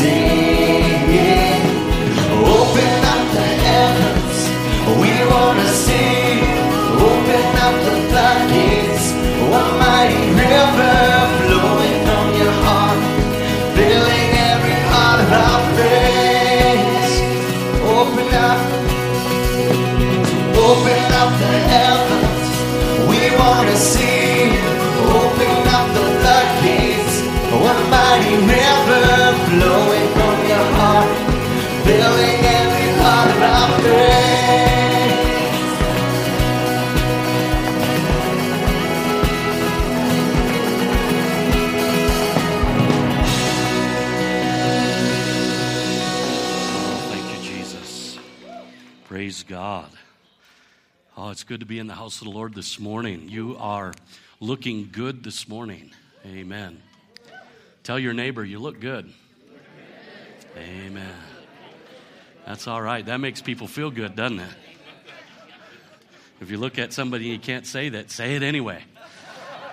Open up the heavens, we wanna see. Open up the floodgates, one mighty river flowing from your heart, filling every face. Open up, open up the heavens, we wanna see. Open up the floodgates, one mighty river flowing God. Oh, it's good to be in the house of the Lord this morning. You are looking good this morning. Amen. Tell your neighbor you look good. Amen. That's all right. That makes people feel good, doesn't it? If you look at somebody and you can't say that, say it anyway.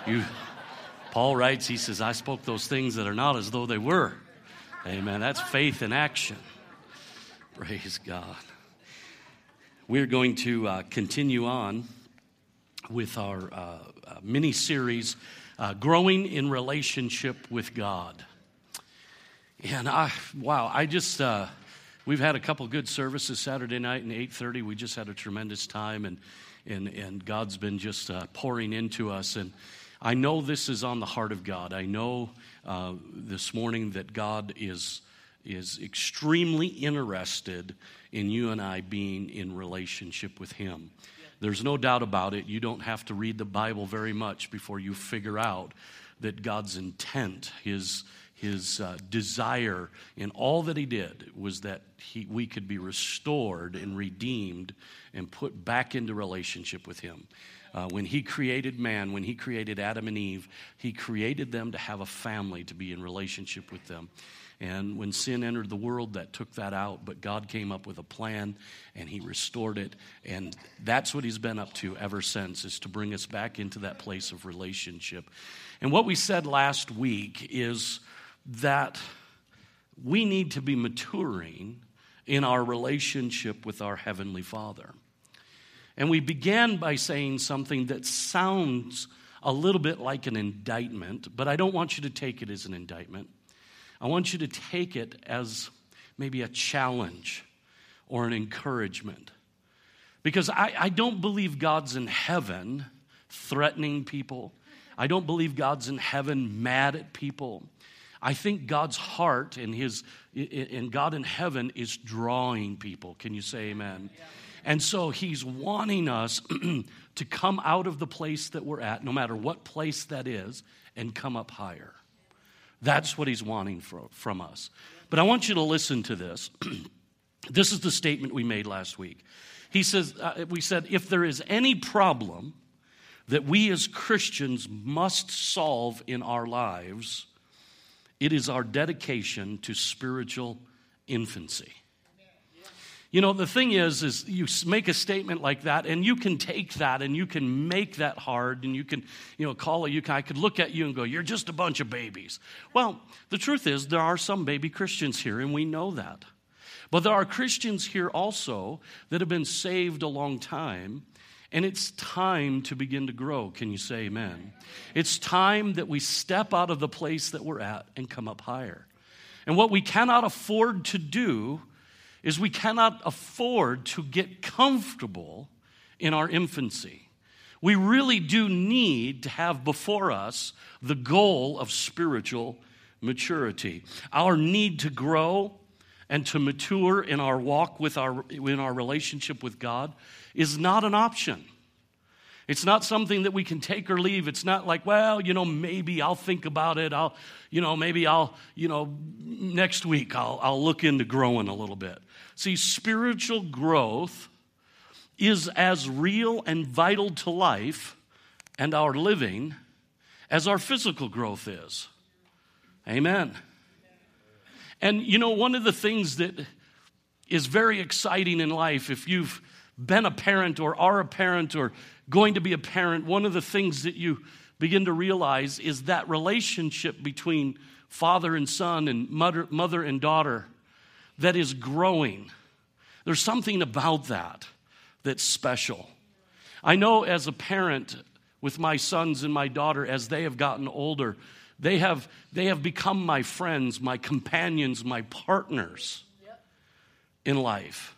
You, Paul writes, he says, I spoke those things that are not as though they were. Amen. That's faith in action. Praise God. We're going to uh, continue on with our uh, uh, mini series, uh, Growing in Relationship with God. And I, wow, I just, uh, we've had a couple good services Saturday night and 8.30. We just had a tremendous time and, and, and God's been just uh, pouring into us. And I know this is on the heart of God. I know uh, this morning that God is, is extremely interested in you and I being in relationship with Him. There's no doubt about it. You don't have to read the Bible very much before you figure out that God's intent, His, his uh, desire in all that He did was that he, we could be restored and redeemed and put back into relationship with Him. Uh, when he created man, when he created Adam and Eve, he created them to have a family, to be in relationship with them. And when sin entered the world, that took that out. But God came up with a plan and He restored it. And that's what He's been up to ever since, is to bring us back into that place of relationship. And what we said last week is that we need to be maturing in our relationship with our Heavenly Father. And we began by saying something that sounds a little bit like an indictment, but I don't want you to take it as an indictment. I want you to take it as maybe a challenge or an encouragement. Because I, I don't believe God's in heaven threatening people. I don't believe God's in heaven mad at people. I think God's heart and his and God in heaven is drawing people. Can you say amen? And so he's wanting us to come out of the place that we're at, no matter what place that is, and come up higher. That's what he's wanting for, from us. But I want you to listen to this. this is the statement we made last week. He says, uh, we said, if there is any problem that we as Christians must solve in our lives, it is our dedication to spiritual infancy. You know, the thing is, is you make a statement like that, and you can take that and you can make that hard, and you can, you know, call it. You can, I could look at you and go, "You're just a bunch of babies." Well, the truth is, there are some baby Christians here, and we know that. But there are Christians here also that have been saved a long time, and it's time to begin to grow. Can you say amen? It's time that we step out of the place that we're at and come up higher. And what we cannot afford to do is we cannot afford to get comfortable in our infancy. We really do need to have before us the goal of spiritual maturity. Our need to grow and to mature in our walk with our in our relationship with God is not an option. It's not something that we can take or leave. It's not like, well, you know, maybe I'll think about it. I'll, you know, maybe I'll, you know, next week I'll, I'll look into growing a little bit. See, spiritual growth is as real and vital to life and our living as our physical growth is. Amen. And you know, one of the things that is very exciting in life, if you've been a parent or are a parent or going to be a parent, one of the things that you begin to realize is that relationship between father and son and mother, mother and daughter that is growing. There's something about that that's special. I know as a parent with my sons and my daughter, as they have gotten older, they have, they have become my friends, my companions, my partners in life.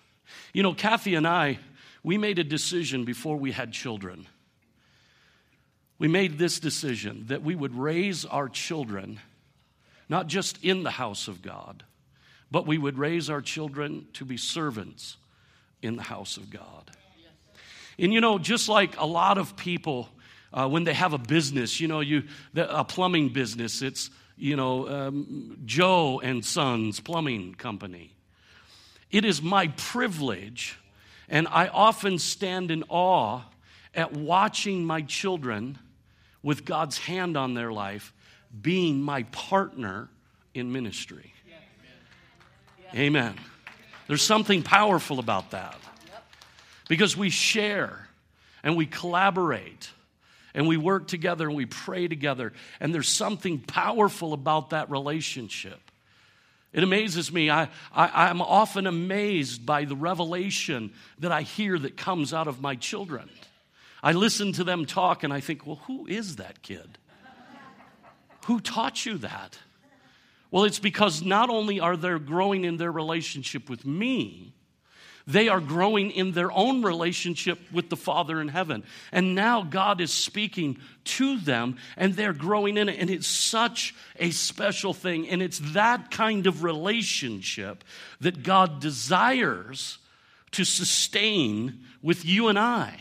You know, Kathy and I, we made a decision before we had children. We made this decision that we would raise our children not just in the house of God, but we would raise our children to be servants in the house of God. And you know, just like a lot of people, uh, when they have a business, you know, you the, a plumbing business, it's you know um, Joe and Sons Plumbing Company. It is my privilege, and I often stand in awe at watching my children with God's hand on their life being my partner in ministry. Amen. There's something powerful about that because we share and we collaborate and we work together and we pray together, and there's something powerful about that relationship. It amazes me. I, I, am often amazed by the revelation that I hear that comes out of my children. I listen to them talk and I think, well, who is that kid? Who taught you that? Well, it's because not only are they growing in their relationship with me, they are growing in their own relationship with the Father in heaven. And now God is speaking to them and they're growing in it. And it's such a special thing. And it's that kind of relationship that God desires to sustain with you and I.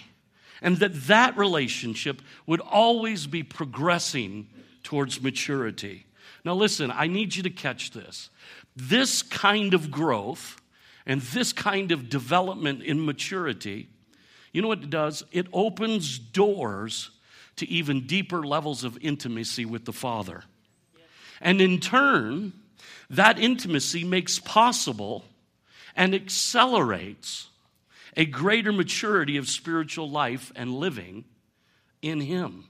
And that that relationship would always be progressing towards maturity. Now, listen, I need you to catch this. This kind of growth and this kind of development in maturity, you know what it does? It opens doors to even deeper levels of intimacy with the Father. And in turn, that intimacy makes possible and accelerates a greater maturity of spiritual life and living in Him.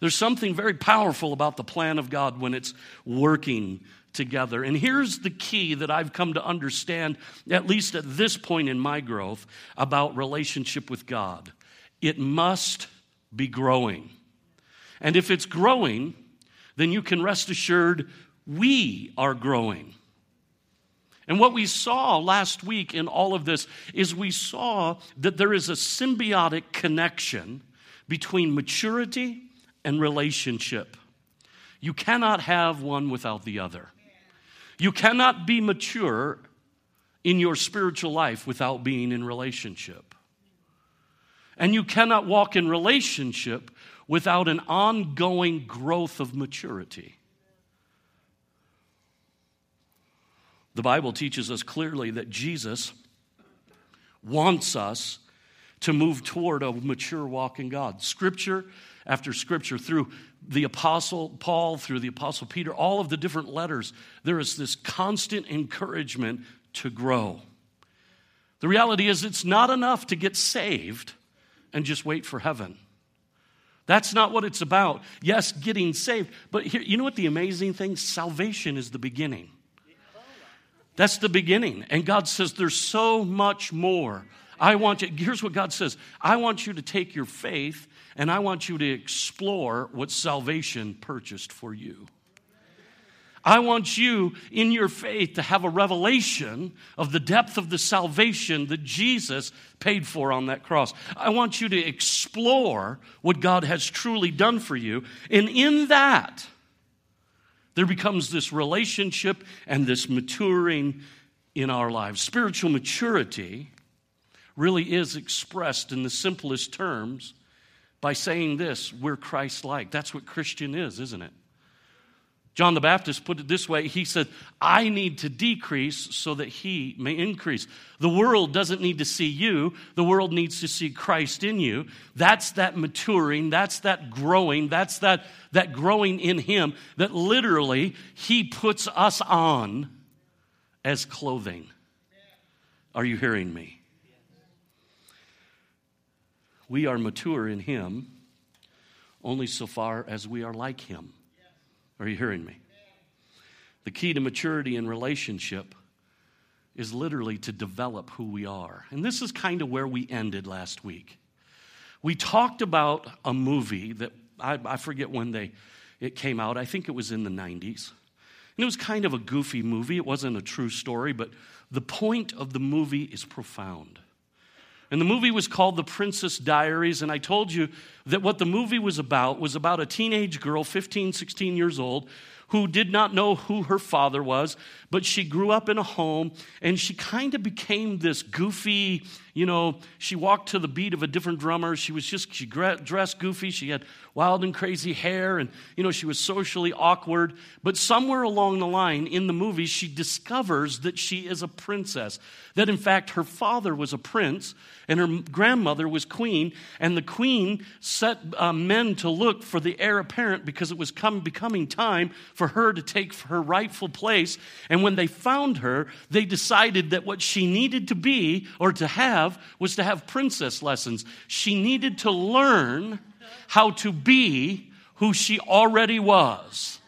There's something very powerful about the plan of God when it's working together. And here's the key that I've come to understand, at least at this point in my growth, about relationship with God it must be growing. And if it's growing, then you can rest assured we are growing. And what we saw last week in all of this is we saw that there is a symbiotic connection between maturity and relationship. You cannot have one without the other. You cannot be mature in your spiritual life without being in relationship. And you cannot walk in relationship without an ongoing growth of maturity. The Bible teaches us clearly that Jesus wants us to move toward a mature walk in God. Scripture after scripture through the apostle Paul, through the apostle Peter, all of the different letters, there is this constant encouragement to grow. The reality is, it's not enough to get saved and just wait for heaven. That's not what it's about. Yes, getting saved. But here, you know what the amazing thing? Salvation is the beginning. That's the beginning. And God says there's so much more. I want you, here's what God says I want you to take your faith and I want you to explore what salvation purchased for you. I want you in your faith to have a revelation of the depth of the salvation that Jesus paid for on that cross. I want you to explore what God has truly done for you. And in that, there becomes this relationship and this maturing in our lives. Spiritual maturity really is expressed in the simplest terms by saying this we're Christ like. That's what Christian is, isn't it? John the Baptist put it this way He said, I need to decrease so that He may increase. The world doesn't need to see you, the world needs to see Christ in you. That's that maturing, that's that growing, that's that, that growing in Him that literally He puts us on as clothing. Are you hearing me? We are mature in Him only so far as we are like Him. Are you hearing me? The key to maturity in relationship is literally to develop who we are. And this is kind of where we ended last week. We talked about a movie that I, I forget when they it came out. I think it was in the 90s. And it was kind of a goofy movie. It wasn't a true story, but the point of the movie is profound. And the movie was called The Princess Diaries. And I told you that what the movie was about was about a teenage girl, 15, 16 years old, who did not know who her father was, but she grew up in a home and she kind of became this goofy, you know, she walked to the beat of a different drummer. She was just, she dressed goofy. She had wild and crazy hair and, you know, she was socially awkward. But somewhere along the line in the movie, she discovers that she is a princess. That in fact, her father was a prince and her grandmother was queen. And the queen set uh, men to look for the heir apparent because it was come, becoming time for her to take her rightful place. And when they found her, they decided that what she needed to be or to have was to have princess lessons. She needed to learn how to be who she already was.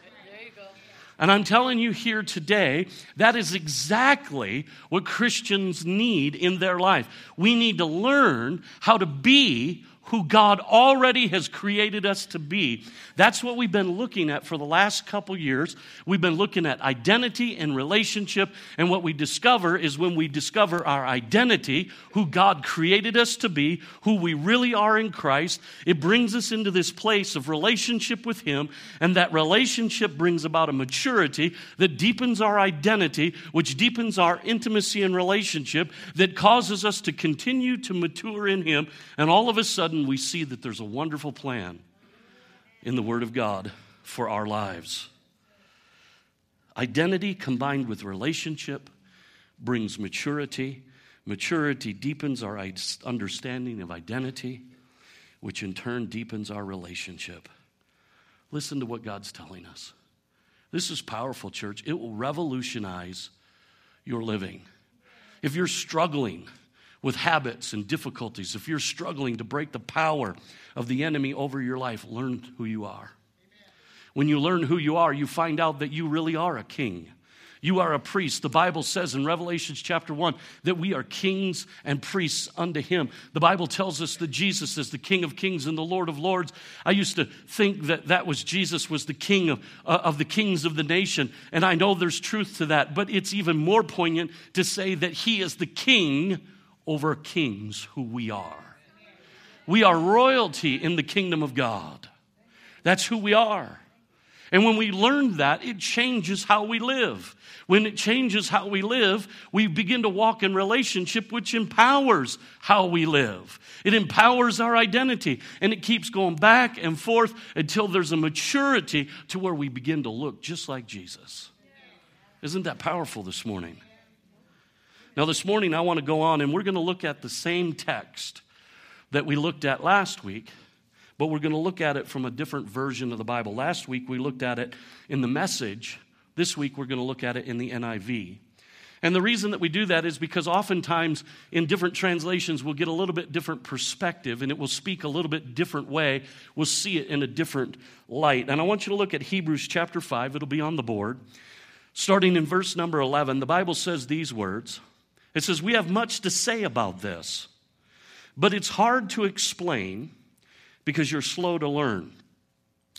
And I'm telling you here today, that is exactly what Christians need in their life. We need to learn how to be who God already has created us to be. That's what we've been looking at for the last couple years. We've been looking at identity and relationship, and what we discover is when we discover our identity, who God created us to be, who we really are in Christ, it brings us into this place of relationship with Him, and that relationship brings about a maturity that deepens our identity, which deepens our intimacy and relationship, that causes us to continue to mature in Him, and all of a sudden, sudden we see that there's a wonderful plan in the Word of God for our lives. Identity combined with relationship brings maturity. Maturity deepens our understanding of identity, which in turn deepens our relationship. Listen to what God's telling us. This is powerful, church. It will revolutionize your living. If you're struggling, with habits and difficulties, if you're struggling to break the power of the enemy over your life, learn who you are. When you learn who you are, you find out that you really are a king. You are a priest. The Bible says in Revelations chapter 1 that we are kings and priests unto him. The Bible tells us that Jesus is the King of kings and the Lord of lords. I used to think that that was Jesus was the king of, uh, of the kings of the nation, and I know there's truth to that, but it's even more poignant to say that he is the king over kings who we are. We are royalty in the kingdom of God. That's who we are. And when we learn that, it changes how we live. When it changes how we live, we begin to walk in relationship, which empowers how we live. It empowers our identity, and it keeps going back and forth until there's a maturity to where we begin to look just like Jesus. Isn't that powerful this morning? Now, this morning, I want to go on and we're going to look at the same text that we looked at last week, but we're going to look at it from a different version of the Bible. Last week, we looked at it in the message. This week, we're going to look at it in the NIV. And the reason that we do that is because oftentimes in different translations, we'll get a little bit different perspective and it will speak a little bit different way. We'll see it in a different light. And I want you to look at Hebrews chapter 5, it'll be on the board. Starting in verse number 11, the Bible says these words. It says, We have much to say about this, but it's hard to explain because you're slow to learn.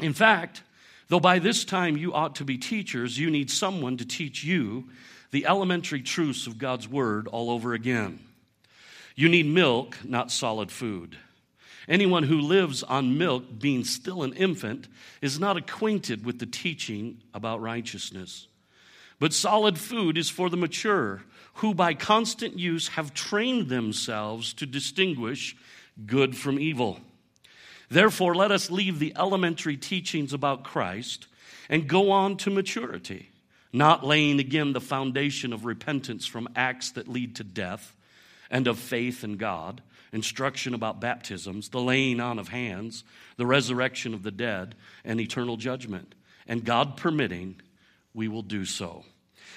In fact, though by this time you ought to be teachers, you need someone to teach you the elementary truths of God's Word all over again. You need milk, not solid food. Anyone who lives on milk, being still an infant, is not acquainted with the teaching about righteousness. But solid food is for the mature who by constant use have trained themselves to distinguish good from evil. Therefore, let us leave the elementary teachings about Christ and go on to maturity, not laying again the foundation of repentance from acts that lead to death and of faith in God, instruction about baptisms, the laying on of hands, the resurrection of the dead, and eternal judgment. And God permitting, we will do so.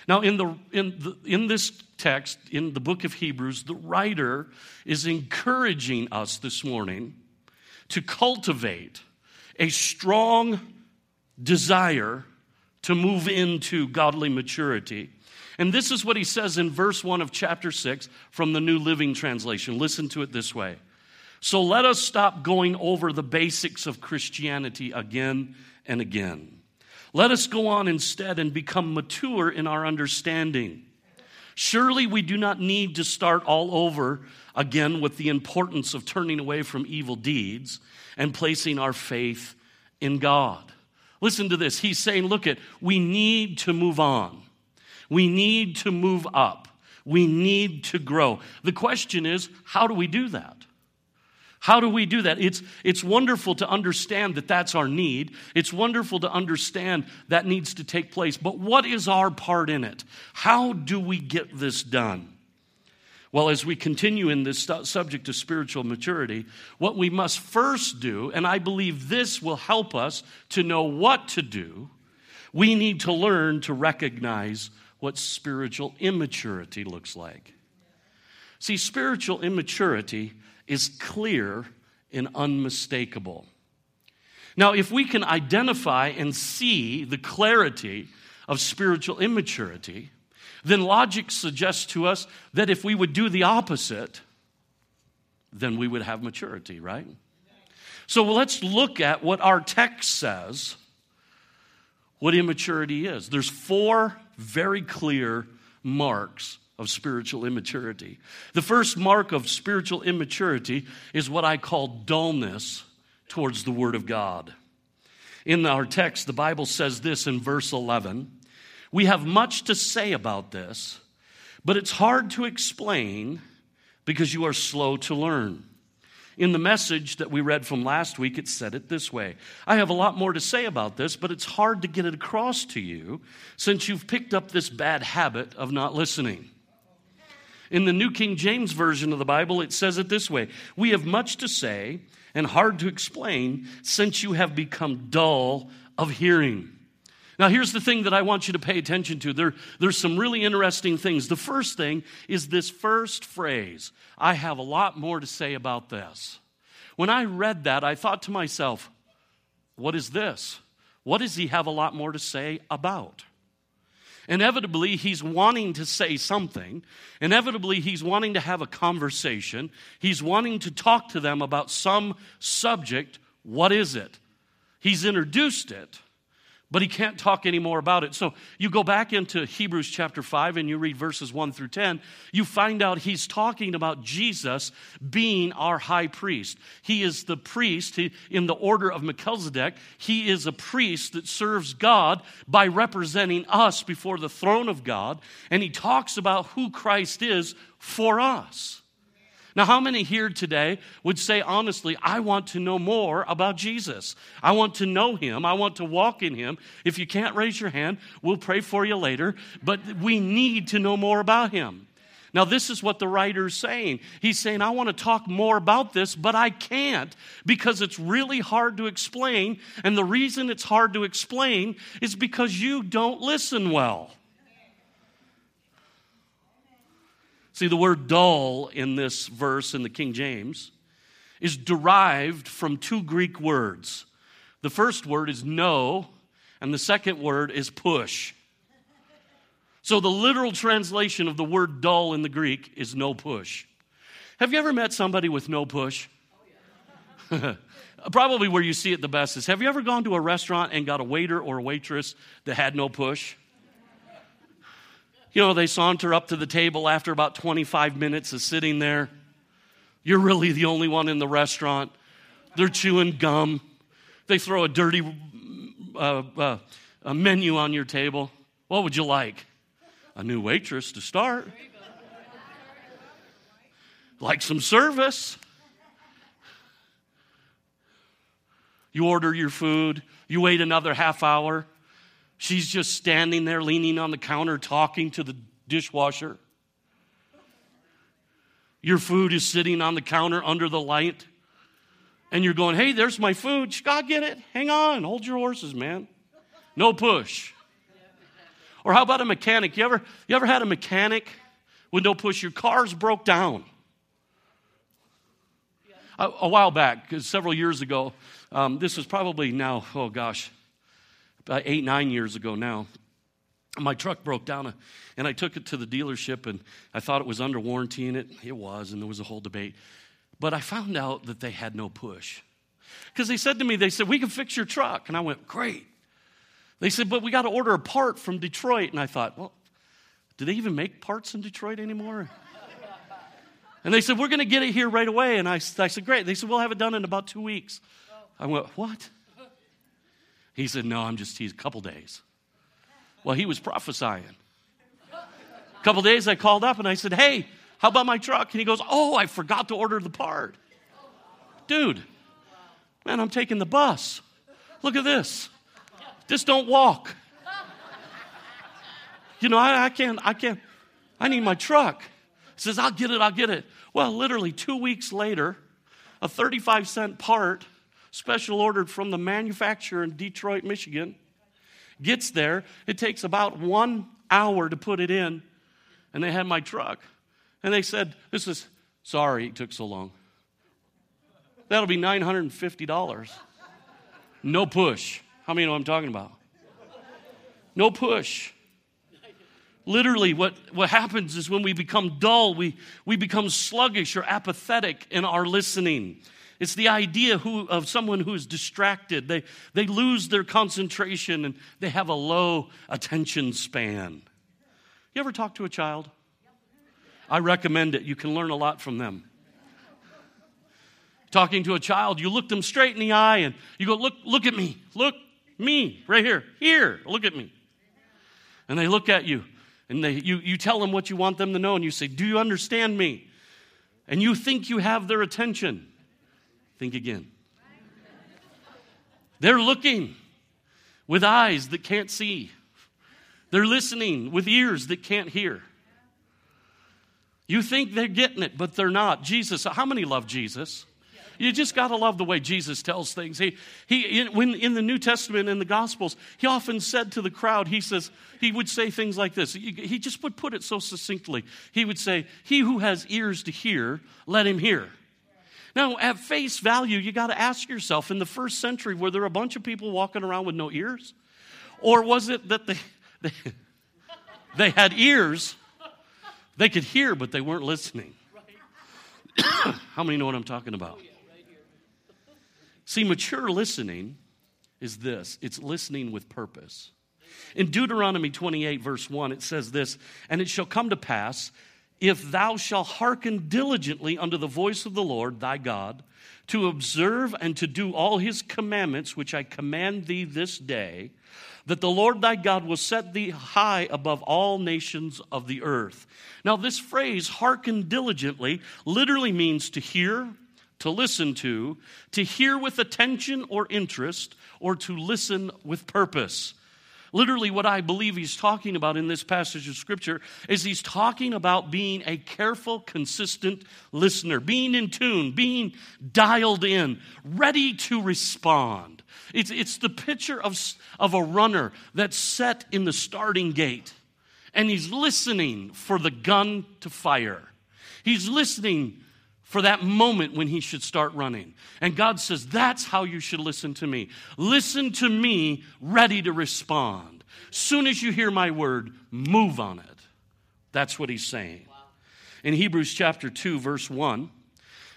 Now, in, the, in, the, in this text, in the book of Hebrews, the writer is encouraging us this morning to cultivate a strong desire to move into godly maturity. And this is what he says in verse 1 of chapter 6 from the New Living Translation. Listen to it this way. So let us stop going over the basics of Christianity again and again. Let us go on instead and become mature in our understanding. Surely we do not need to start all over again with the importance of turning away from evil deeds and placing our faith in God. Listen to this. He's saying, look at, we need to move on. We need to move up. We need to grow. The question is, how do we do that? How do we do that? It's, it's wonderful to understand that that's our need. It's wonderful to understand that needs to take place. But what is our part in it? How do we get this done? Well, as we continue in this subject of spiritual maturity, what we must first do, and I believe this will help us to know what to do, we need to learn to recognize what spiritual immaturity looks like. See, spiritual immaturity is clear and unmistakable. Now, if we can identify and see the clarity of spiritual immaturity, then logic suggests to us that if we would do the opposite, then we would have maturity, right? So let's look at what our text says what immaturity is. There's four very clear marks of spiritual immaturity. The first mark of spiritual immaturity is what I call dullness towards the Word of God. In our text, the Bible says this in verse 11 We have much to say about this, but it's hard to explain because you are slow to learn. In the message that we read from last week, it said it this way I have a lot more to say about this, but it's hard to get it across to you since you've picked up this bad habit of not listening. In the New King James Version of the Bible, it says it this way We have much to say and hard to explain since you have become dull of hearing. Now, here's the thing that I want you to pay attention to. There, there's some really interesting things. The first thing is this first phrase I have a lot more to say about this. When I read that, I thought to myself, what is this? What does he have a lot more to say about? Inevitably, he's wanting to say something. Inevitably, he's wanting to have a conversation. He's wanting to talk to them about some subject. What is it? He's introduced it but he can't talk anymore about it. So you go back into Hebrews chapter 5 and you read verses 1 through 10, you find out he's talking about Jesus being our high priest. He is the priest he, in the order of Melchizedek. He is a priest that serves God by representing us before the throne of God. And he talks about who Christ is for us. Now, how many here today would say, honestly, I want to know more about Jesus? I want to know him. I want to walk in him. If you can't raise your hand, we'll pray for you later, but we need to know more about him. Now, this is what the writer is saying. He's saying, I want to talk more about this, but I can't because it's really hard to explain. And the reason it's hard to explain is because you don't listen well. See, the word dull in this verse in the King James is derived from two Greek words. The first word is no, and the second word is push. So the literal translation of the word dull in the Greek is no push. Have you ever met somebody with no push? Probably where you see it the best is have you ever gone to a restaurant and got a waiter or a waitress that had no push? You know, they saunter up to the table after about 25 minutes of sitting there. You're really the only one in the restaurant. They're chewing gum. They throw a dirty uh, uh, a menu on your table. What would you like? A new waitress to start. Like some service. You order your food. You wait another half hour. She's just standing there leaning on the counter talking to the dishwasher. Your food is sitting on the counter under the light. And you're going, hey, there's my food. God, get it. Hang on. Hold your horses, man. No push. Or how about a mechanic? You ever, you ever had a mechanic with no push? Your car's broke down. A, a while back, several years ago, um, this was probably now, oh gosh, about eight, nine years ago now. My truck broke down, uh, and I took it to the dealership, and I thought it was under warranty, and it, it was, and there was a whole debate. But I found out that they had no push. Because they said to me, they said, We can fix your truck. And I went, Great. They said, But we got to order a part from Detroit. And I thought, Well, do they even make parts in Detroit anymore? And they said, We're going to get it here right away. And I, I said, Great. They said, We'll have it done in about two weeks. I went, What? He said, No, I'm just teasing, a couple days. Well, he was prophesying. A couple days I called up and I said, Hey, how about my truck? And he goes, Oh, I forgot to order the part. Dude, man, I'm taking the bus. Look at this. Just don't walk. You know, I, I can't, I can't, I need my truck. He says, I'll get it, I'll get it. Well, literally two weeks later, a 35 cent part, special ordered from the manufacturer in Detroit, Michigan, gets there. It takes about one hour to put it in, and they had my truck. And they said, This is, sorry it took so long. That'll be $950. No push. How many know what I'm talking about? No push. Literally, what, what happens is when we become dull, we, we become sluggish or apathetic in our listening. It's the idea who, of someone who is distracted. They, they lose their concentration and they have a low attention span. You ever talk to a child? I recommend it. You can learn a lot from them. Talking to a child, you look them straight in the eye and you go, Look, look at me. Look, me, right here. Here, look at me. And they look at you and they, you, you tell them what you want them to know and you say, Do you understand me? And you think you have their attention. Think again. They're looking with eyes that can't see. They're listening with ears that can't hear. You think they're getting it, but they're not. Jesus, how many love Jesus? You just got to love the way Jesus tells things. He, he, in, when in the New Testament, in the Gospels, he often said to the crowd, he says, he would say things like this. He, he just would put it so succinctly. He would say, He who has ears to hear, let him hear. Now, at face value, you got to ask yourself in the first century, were there a bunch of people walking around with no ears? Or was it that they, they, they had ears they could hear, but they weren't listening. How many know what I'm talking about? See, mature listening is this it's listening with purpose. In Deuteronomy 28, verse 1, it says this And it shall come to pass, if thou shalt hearken diligently unto the voice of the Lord thy God, to observe and to do all his commandments which I command thee this day, that the Lord thy God will set thee high above all nations of the earth. Now, this phrase, hearken diligently, literally means to hear, to listen to, to hear with attention or interest, or to listen with purpose. Literally, what I believe he's talking about in this passage of scripture is he's talking about being a careful, consistent listener, being in tune, being dialed in, ready to respond. It's, it's the picture of, of a runner that's set in the starting gate and he's listening for the gun to fire. He's listening for that moment when he should start running. And God says, That's how you should listen to me. Listen to me, ready to respond. Soon as you hear my word, move on it. That's what he's saying. In Hebrews chapter 2, verse 1,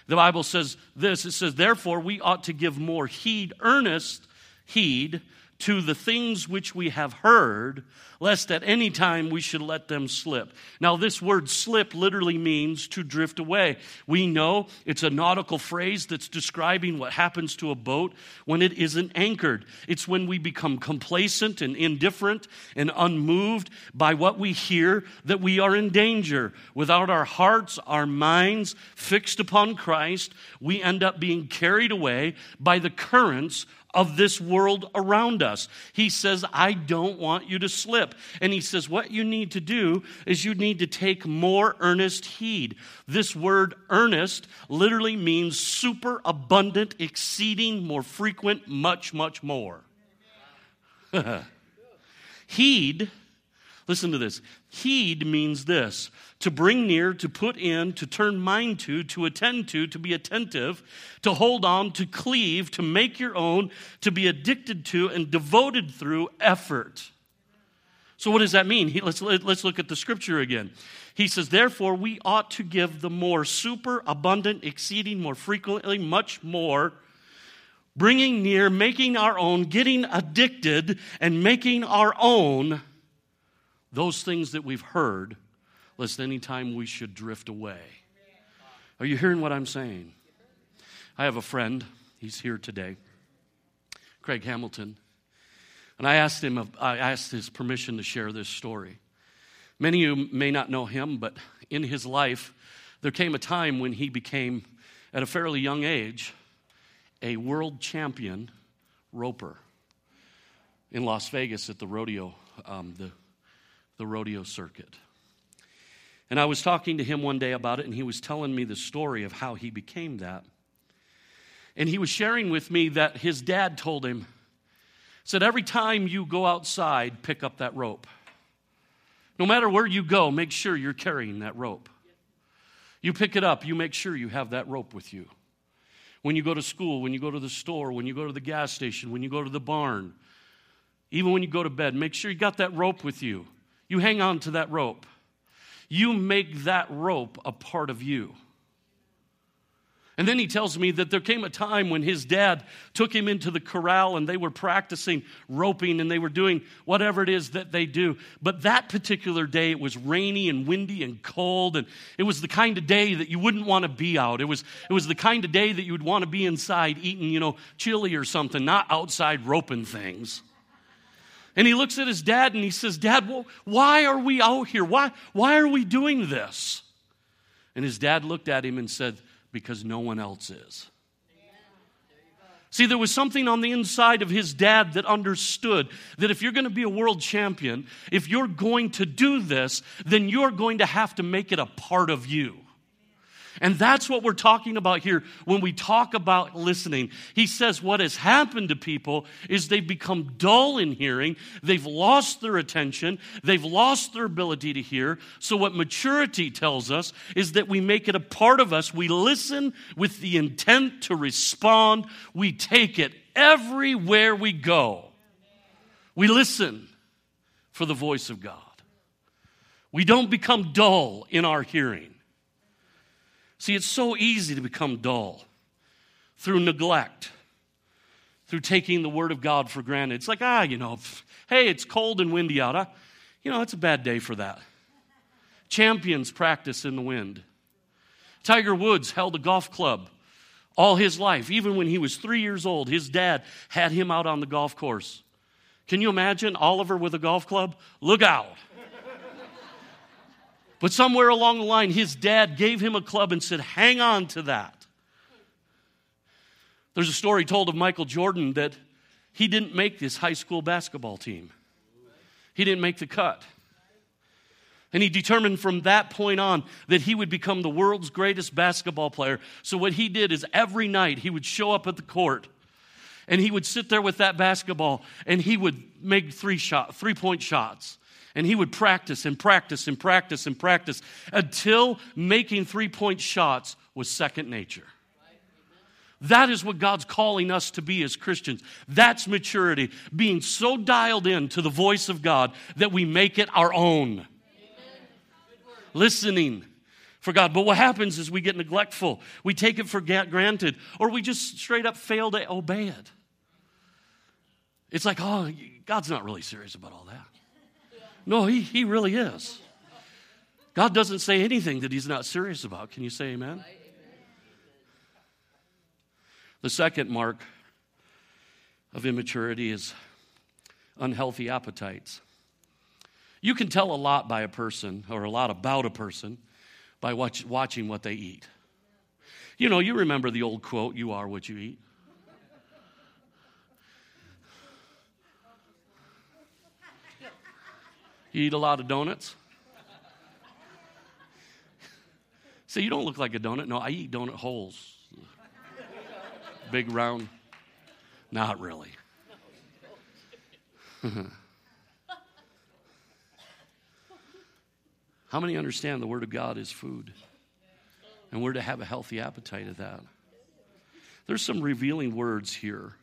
the Bible says this it says, Therefore, we ought to give more heed, earnest heed to the things which we have heard, lest at any time we should let them slip. Now, this word slip literally means to drift away. We know it's a nautical phrase that's describing what happens to a boat when it isn't anchored. It's when we become complacent and indifferent and unmoved by what we hear that we are in danger. Without our hearts, our minds fixed upon Christ, we end up being carried away by the currents of this world around us. He says, I don't want you to slip. And he says, what you need to do is you need to take more earnest heed. This word earnest literally means super abundant, exceeding, more frequent, much, much more. heed, listen to this. Heed means this to bring near, to put in, to turn mind to, to attend to, to be attentive, to hold on, to cleave, to make your own, to be addicted to, and devoted through effort. So, what does that mean? He, let's, let's look at the scripture again. He says, Therefore, we ought to give the more super abundant, exceeding more frequently, much more, bringing near, making our own, getting addicted, and making our own those things that we've heard lest any time we should drift away. Are you hearing what I'm saying? I have a friend, he's here today, Craig Hamilton. And I asked him, I asked his permission to share this story. Many of you may not know him, but in his life, there came a time when he became, at a fairly young age, a world champion roper in Las Vegas at the rodeo, um, the, the rodeo circuit. And I was talking to him one day about it, and he was telling me the story of how he became that. And he was sharing with me that his dad told him, said, Every time you go outside, pick up that rope. No matter where you go, make sure you're carrying that rope. You pick it up, you make sure you have that rope with you. When you go to school, when you go to the store, when you go to the gas station, when you go to the barn, even when you go to bed, make sure you got that rope with you. You hang on to that rope you make that rope a part of you. And then he tells me that there came a time when his dad took him into the corral and they were practicing roping and they were doing whatever it is that they do. But that particular day, it was rainy and windy and cold, and it was the kind of day that you wouldn't want to be out. It was, it was the kind of day that you would want to be inside eating, you know, chili or something, not outside roping things. And he looks at his dad and he says, Dad, well, why are we out here? Why, why are we doing this? And his dad looked at him and said, Because no one else is. See, there was something on the inside of his dad that understood that if you're going to be a world champion, if you're going to do this, then you're going to have to make it a part of you. And that's what we're talking about here when we talk about listening. He says what has happened to people is they've become dull in hearing, they've lost their attention, they've lost their ability to hear. So, what maturity tells us is that we make it a part of us. We listen with the intent to respond, we take it everywhere we go. We listen for the voice of God. We don't become dull in our hearing. See, it's so easy to become dull through neglect, through taking the Word of God for granted. It's like, ah, you know, hey, it's cold and windy out. Huh? You know, it's a bad day for that. Champions practice in the wind. Tiger Woods held a golf club all his life. Even when he was three years old, his dad had him out on the golf course. Can you imagine Oliver with a golf club? Look out. But somewhere along the line, his dad gave him a club and said, Hang on to that. There's a story told of Michael Jordan that he didn't make this high school basketball team, he didn't make the cut. And he determined from that point on that he would become the world's greatest basketball player. So, what he did is every night he would show up at the court and he would sit there with that basketball and he would make three shot, three point shots. And he would practice and practice and practice and practice until making three point shots was second nature. That is what God's calling us to be as Christians. That's maturity, being so dialed in to the voice of God that we make it our own. Listening for God. But what happens is we get neglectful, we take it for granted, or we just straight up fail to obey it. It's like, oh, God's not really serious about all that. No, he, he really is. God doesn't say anything that he's not serious about. Can you say amen? The second mark of immaturity is unhealthy appetites. You can tell a lot by a person or a lot about a person by watch, watching what they eat. You know, you remember the old quote, you are what you eat. You eat a lot of donuts? Say, you don't look like a donut. No, I eat donut holes. Big round. Not really. How many understand the Word of God is food? And we're to have a healthy appetite of that. There's some revealing words here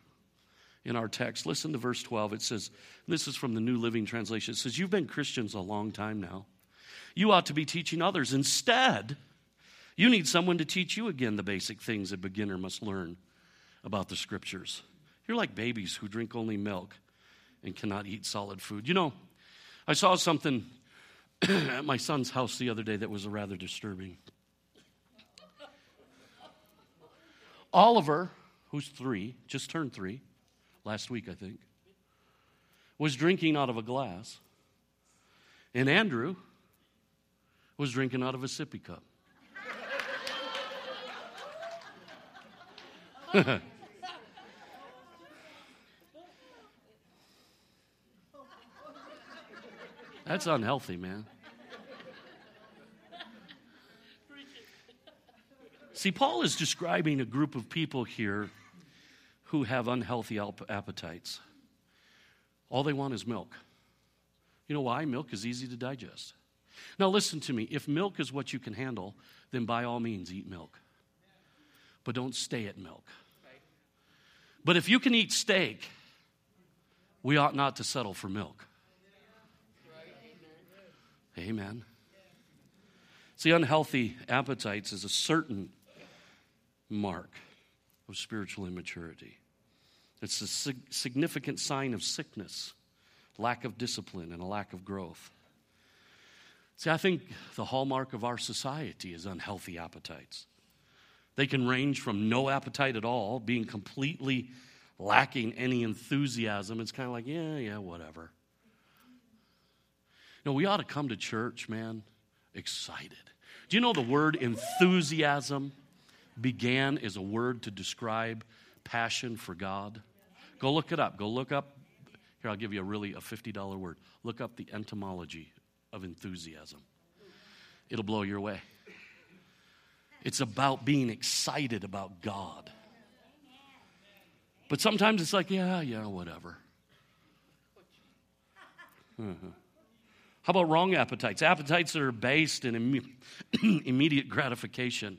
in our text. Listen to verse 12. It says, This is from the New Living Translation. It says, You've been Christians a long time now. You ought to be teaching others. Instead, you need someone to teach you again the basic things a beginner must learn about the scriptures. You're like babies who drink only milk and cannot eat solid food. You know, I saw something at my son's house the other day that was rather disturbing. Oliver, who's three, just turned three last week, I think, was drinking out of a glass. And Andrew was drinking out of a sippy cup. That's unhealthy, man. See, Paul is describing a group of people here who have unhealthy appetites. All they want is milk. You know why? Milk is easy to digest. Now, listen to me. If milk is what you can handle, then by all means eat milk. But don't stay at milk. But if you can eat steak, we ought not to settle for milk. Amen. See, unhealthy appetites is a certain mark of spiritual immaturity. It's a significant sign of sickness, lack of discipline, and a lack of growth. See, I think the hallmark of our society is unhealthy appetites. They can range from no appetite at all, being completely lacking any enthusiasm. It's kind of like, yeah, yeah, whatever. Know, we ought to come to church, man, excited. Do you know the word enthusiasm began as a word to describe passion for God? Go look it up. Go look up. Here, I'll give you a really a $50 word. Look up the etymology of enthusiasm. It'll blow your way. It's about being excited about God. But sometimes it's like, yeah, yeah, whatever. Uh-huh. How about wrong appetites? Appetites that are based in Im- immediate gratification.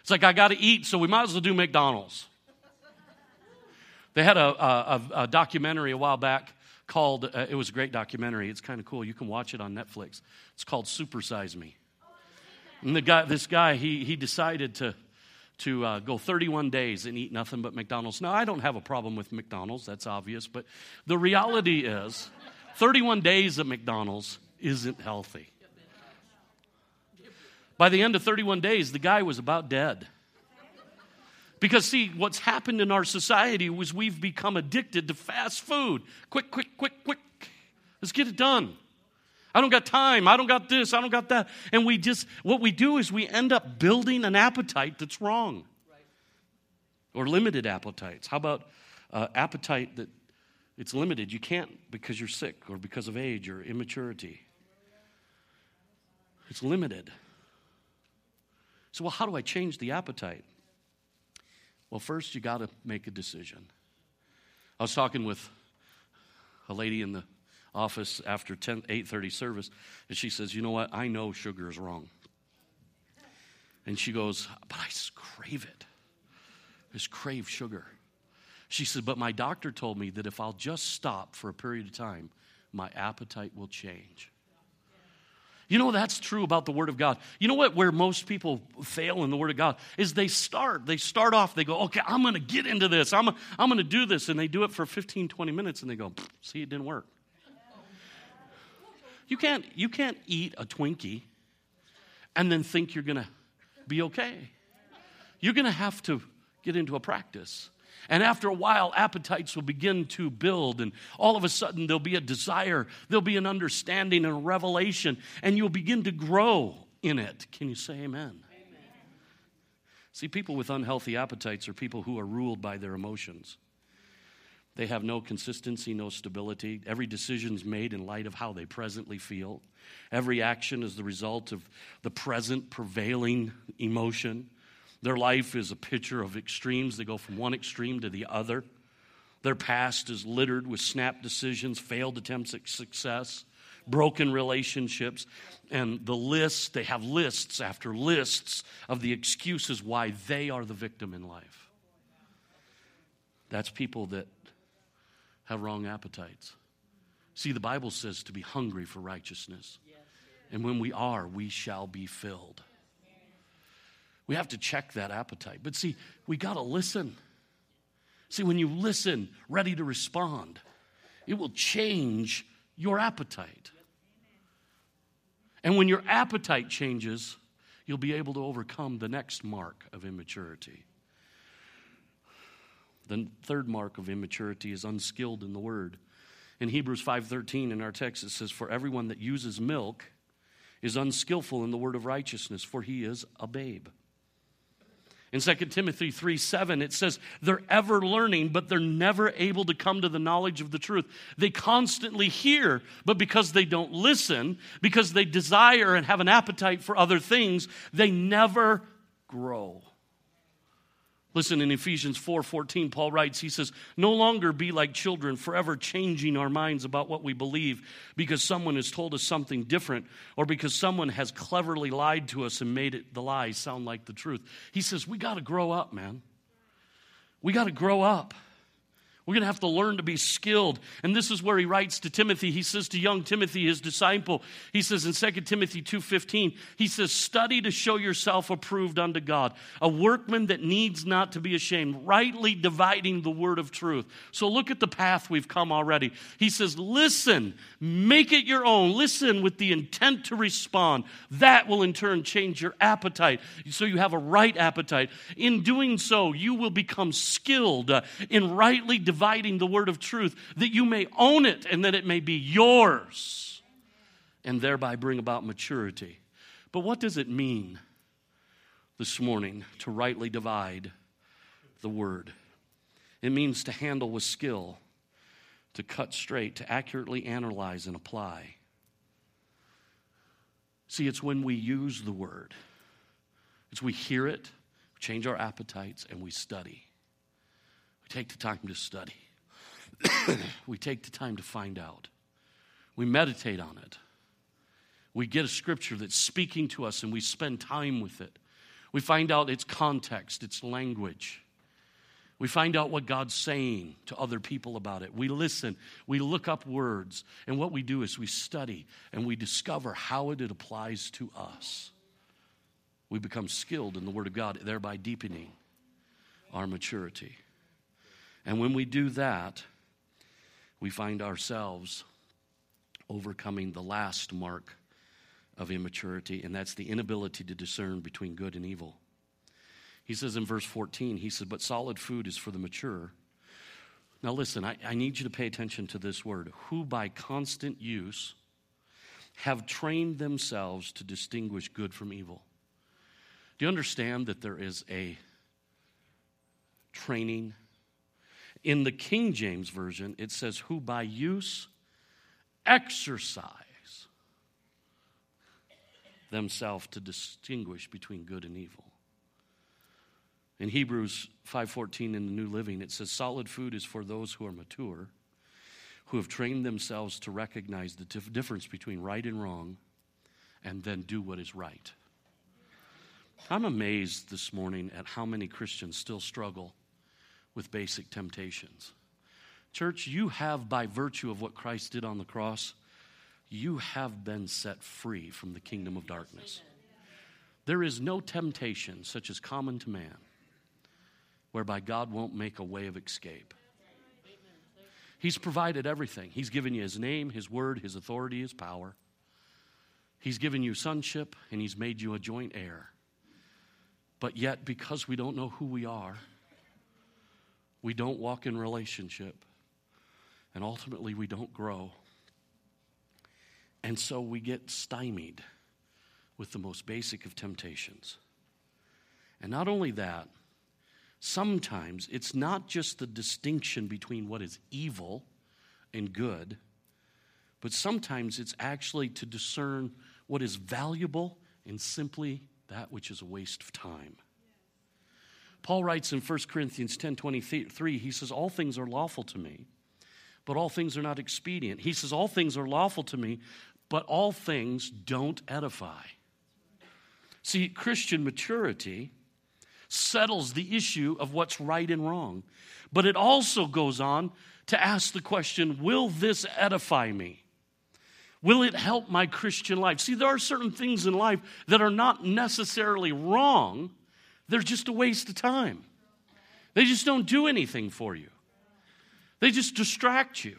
It's like, I got to eat, so we might as well do McDonald's. They had a, a, a documentary a while back called, uh, it was a great documentary. It's kind of cool. You can watch it on Netflix. It's called Supersize Me. And the guy, this guy, he, he decided to, to uh, go 31 days and eat nothing but McDonald's. Now, I don't have a problem with McDonald's, that's obvious, but the reality is 31 days at McDonald's isn't healthy. By the end of 31 days, the guy was about dead. Because, see, what's happened in our society was we've become addicted to fast food. Quick, quick, quick, quick. Let's get it done. I don't got time. I don't got this. I don't got that. And we just, what we do is we end up building an appetite that's wrong or limited appetites. How about uh, appetite that it's limited? You can't because you're sick or because of age or immaturity. It's limited. So, well, how do I change the appetite? Well, first, you got to make a decision. I was talking with a lady in the office after 10, 8.30 service, and she says, you know what? I know sugar is wrong. And she goes, but I just crave it. I just crave sugar. She said, but my doctor told me that if I'll just stop for a period of time, my appetite will change. You know, that's true about the Word of God. You know what, where most people fail in the Word of God is they start. They start off, they go, okay, I'm going to get into this. I'm, I'm going to do this. And they do it for 15, 20 minutes and they go, see, it didn't work. You can't, you can't eat a Twinkie and then think you're going to be okay. You're going to have to get into a practice. And after a while, appetites will begin to build, and all of a sudden, there'll be a desire, there'll be an understanding and a revelation, and you'll begin to grow in it. Can you say amen? amen? See, people with unhealthy appetites are people who are ruled by their emotions. They have no consistency, no stability. Every decision is made in light of how they presently feel. Every action is the result of the present prevailing emotion. Their life is a picture of extremes. They go from one extreme to the other. Their past is littered with snap decisions, failed attempts at success, broken relationships, and the list, they have lists after lists of the excuses why they are the victim in life. That's people that have wrong appetites. See, the Bible says to be hungry for righteousness. And when we are, we shall be filled. We have to check that appetite. But see, we got to listen. See, when you listen, ready to respond, it will change your appetite. And when your appetite changes, you'll be able to overcome the next mark of immaturity. The third mark of immaturity is unskilled in the word. In Hebrews 5:13 in our text it says for everyone that uses milk is unskillful in the word of righteousness for he is a babe. In 2 Timothy 3 7, it says, They're ever learning, but they're never able to come to the knowledge of the truth. They constantly hear, but because they don't listen, because they desire and have an appetite for other things, they never grow. Listen, in Ephesians 4:14, Paul writes, he says, "No longer be like children, forever changing our minds about what we believe because someone has told us something different or because someone has cleverly lied to us and made it the lie sound like the truth." He says, "We got to grow up, man. We got to grow up." We're going to have to learn to be skilled. And this is where he writes to Timothy. He says to young Timothy, his disciple, he says in 2 Timothy 2:15, he says, "Study to show yourself approved unto God, a workman that needs not to be ashamed, rightly dividing the word of truth." So look at the path we've come already. He says, "Listen, make it your own. Listen with the intent to respond. That will in turn change your appetite so you have a right appetite. In doing so, you will become skilled uh, in rightly dividing dividing the word of truth, that you may own it and that it may be yours, and thereby bring about maturity. But what does it mean this morning to rightly divide the word? It means to handle with skill, to cut straight, to accurately analyze and apply. See, it's when we use the word, it's we hear it, change our appetites, and we study. We take the time to study. we take the time to find out. We meditate on it. We get a scripture that's speaking to us and we spend time with it. We find out its context, its language. We find out what God's saying to other people about it. We listen, we look up words, and what we do is we study and we discover how it applies to us. We become skilled in the Word of God, thereby deepening our maturity. And when we do that, we find ourselves overcoming the last mark of immaturity, and that's the inability to discern between good and evil. He says in verse 14, he says, But solid food is for the mature. Now, listen, I, I need you to pay attention to this word who by constant use have trained themselves to distinguish good from evil. Do you understand that there is a training in the King James Version, it says, who by use exercise themselves to distinguish between good and evil. In Hebrews 5:14 in the New Living it says solid food is for those who are mature who have trained themselves to recognize the difference between right and wrong and then do what is right. I'm amazed this morning at how many Christians still struggle with basic temptations. Church, you have, by virtue of what Christ did on the cross, you have been set free from the kingdom of darkness. There is no temptation such as common to man whereby God won't make a way of escape. He's provided everything. He's given you His name, His word, His authority, His power. He's given you sonship, and He's made you a joint heir. But yet, because we don't know who we are, we don't walk in relationship, and ultimately we don't grow. And so we get stymied with the most basic of temptations. And not only that, sometimes it's not just the distinction between what is evil and good, but sometimes it's actually to discern what is valuable and simply that which is a waste of time. Paul writes in 1 Corinthians 10 23, he says, All things are lawful to me, but all things are not expedient. He says, All things are lawful to me, but all things don't edify. See, Christian maturity settles the issue of what's right and wrong, but it also goes on to ask the question Will this edify me? Will it help my Christian life? See, there are certain things in life that are not necessarily wrong, they're just a waste of time. They just don't do anything for you, they just distract you.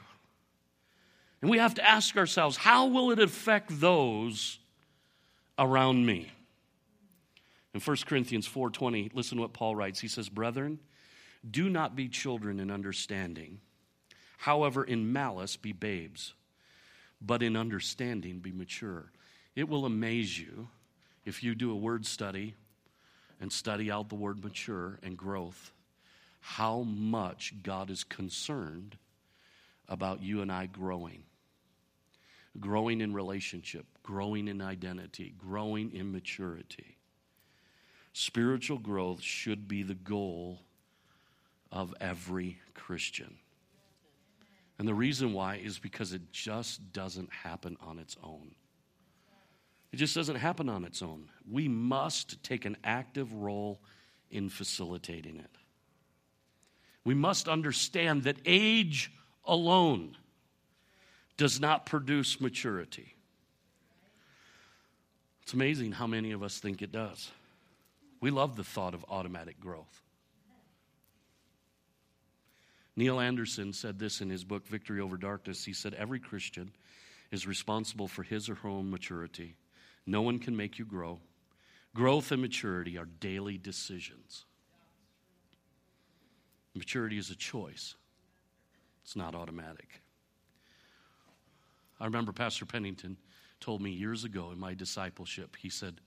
And we have to ask ourselves how will it affect those around me? In 1 Corinthians 4:20, listen to what Paul writes. He says, "Brethren, do not be children in understanding. However, in malice be babes, but in understanding be mature." It will amaze you if you do a word study and study out the word mature and growth, how much God is concerned about you and I growing. Growing in relationship, growing in identity, growing in maturity. Spiritual growth should be the goal of every Christian. And the reason why is because it just doesn't happen on its own. It just doesn't happen on its own. We must take an active role in facilitating it. We must understand that age alone does not produce maturity. It's amazing how many of us think it does. We love the thought of automatic growth. Neil Anderson said this in his book, Victory Over Darkness. He said, Every Christian is responsible for his or her own maturity. No one can make you grow. Growth and maturity are daily decisions. Maturity is a choice, it's not automatic. I remember Pastor Pennington told me years ago in my discipleship, he said,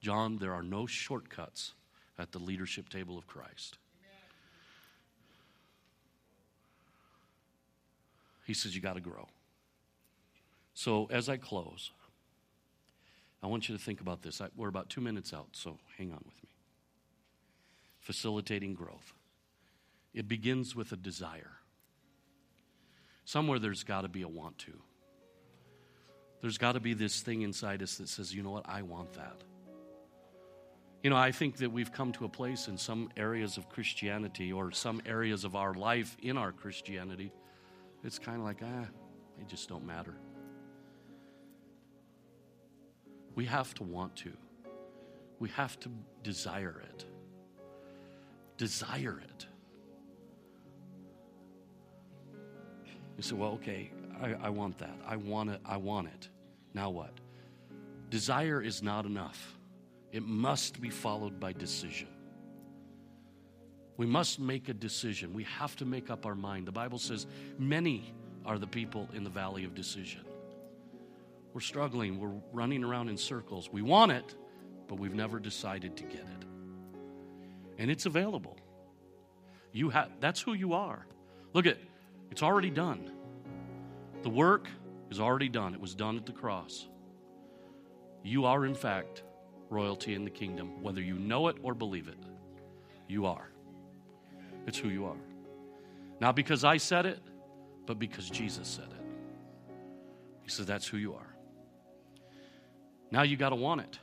John, there are no shortcuts at the leadership table of Christ. He says, You got to grow. So, as I close, I want you to think about this. I, we're about two minutes out, so hang on with me. Facilitating growth. It begins with a desire. Somewhere there's got to be a want to. There's got to be this thing inside us that says, you know what, I want that. You know, I think that we've come to a place in some areas of Christianity or some areas of our life in our Christianity, it's kind of like, ah, they just don't matter. We have to want to. We have to desire it. Desire it. You say, well, okay, I, I want that. I want it. I want it. Now what? Desire is not enough. It must be followed by decision. We must make a decision. We have to make up our mind. The Bible says, many are the people in the valley of decision. We're struggling, we're running around in circles. We want it, but we've never decided to get it. And it's available. You have that's who you are. Look at it's already done. The work is already done. It was done at the cross. You are in fact royalty in the kingdom, whether you know it or believe it. You are. It's who you are. Not because I said it, but because Jesus said it. He says, That's who you are. Now you got to want it.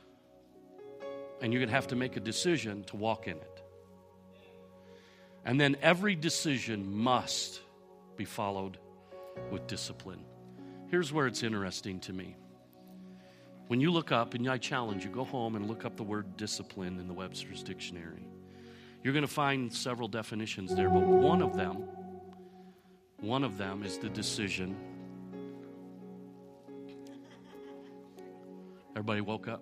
And you're going to have to make a decision to walk in it. And then every decision must be followed with discipline. Here's where it's interesting to me. When you look up, and I challenge you, go home and look up the word discipline in the Webster's Dictionary. You're going to find several definitions there, but one of them, one of them is the decision. Everybody woke up?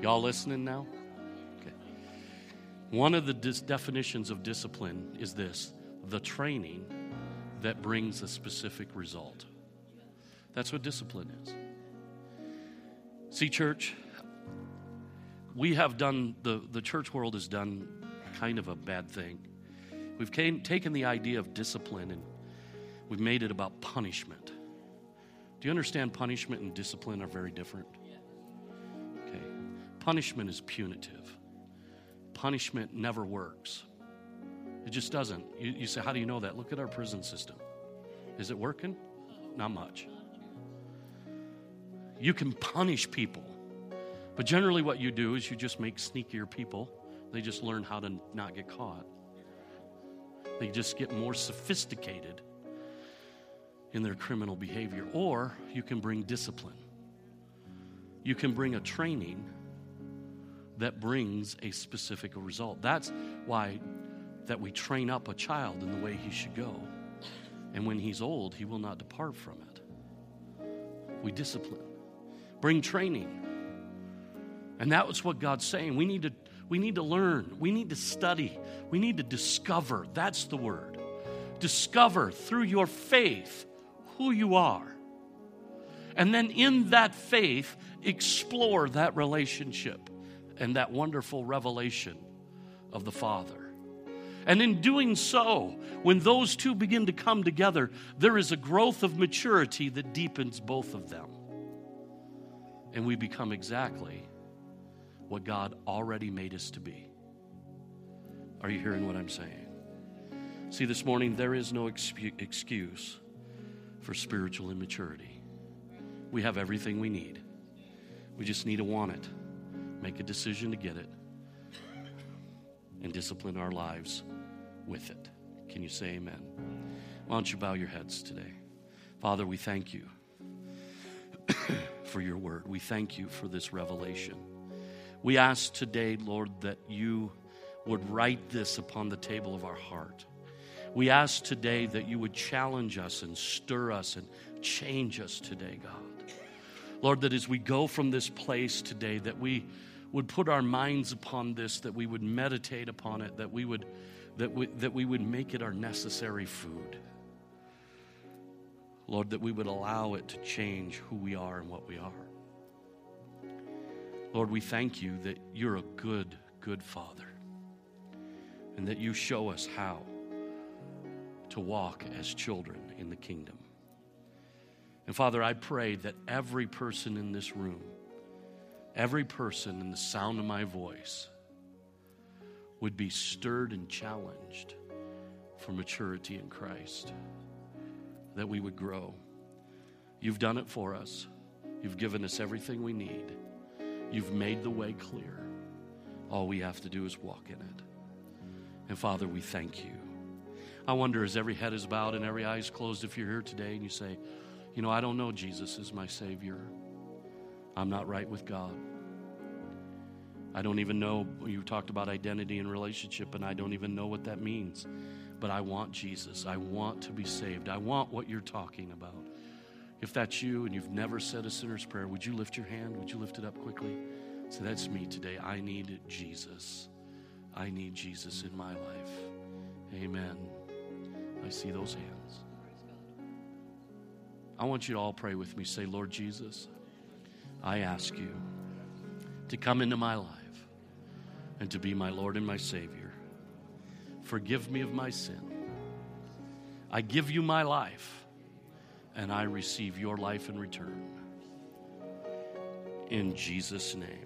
Y'all listening now? Okay. One of the dis- definitions of discipline is this the training that brings a specific result. That's what discipline is. See, church, we have done, the, the church world has done kind of a bad thing. We've came, taken the idea of discipline and we've made it about punishment. Do you understand punishment and discipline are very different? Okay. Punishment is punitive, punishment never works. It just doesn't. You, you say, How do you know that? Look at our prison system. Is it working? Not much. You can punish people, but generally, what you do is you just make sneakier people. They just learn how to not get caught. They just get more sophisticated in their criminal behavior. Or you can bring discipline. You can bring a training that brings a specific result. That's why that we train up a child in the way he should go. And when he's old, he will not depart from it. We discipline. Bring training. And that was what God's saying. We need to we need to learn. We need to study. We need to discover. That's the word. Discover through your faith who you are. And then in that faith, explore that relationship and that wonderful revelation of the Father. And in doing so, when those two begin to come together, there is a growth of maturity that deepens both of them. And we become exactly what God already made us to be. Are you hearing what I'm saying? See, this morning, there is no excuse for spiritual immaturity. We have everything we need. We just need to want it, make a decision to get it, and discipline our lives with it. Can you say amen? Why don't you bow your heads today? Father, we thank you for your word. We thank you for this revelation. We ask today, Lord, that you would write this upon the table of our heart. We ask today that you would challenge us and stir us and change us today, God. Lord, that as we go from this place today, that we would put our minds upon this, that we would meditate upon it, that we would, that we, that we would make it our necessary food. Lord, that we would allow it to change who we are and what we are. Lord, we thank you that you're a good, good Father and that you show us how to walk as children in the kingdom. And Father, I pray that every person in this room, every person in the sound of my voice, would be stirred and challenged for maturity in Christ, that we would grow. You've done it for us, you've given us everything we need. You've made the way clear. All we have to do is walk in it. And Father, we thank you. I wonder as every head is bowed and every eye is closed, if you're here today and you say, You know, I don't know Jesus is my Savior. I'm not right with God. I don't even know, you talked about identity and relationship, and I don't even know what that means. But I want Jesus. I want to be saved. I want what you're talking about. If that's you and you've never said a sinner's prayer, would you lift your hand? Would you lift it up quickly? Say, That's me today. I need Jesus. I need Jesus in my life. Amen. I see those hands. I want you to all pray with me. Say, Lord Jesus, I ask you to come into my life and to be my Lord and my Savior. Forgive me of my sin. I give you my life and I receive your life in return. In Jesus' name.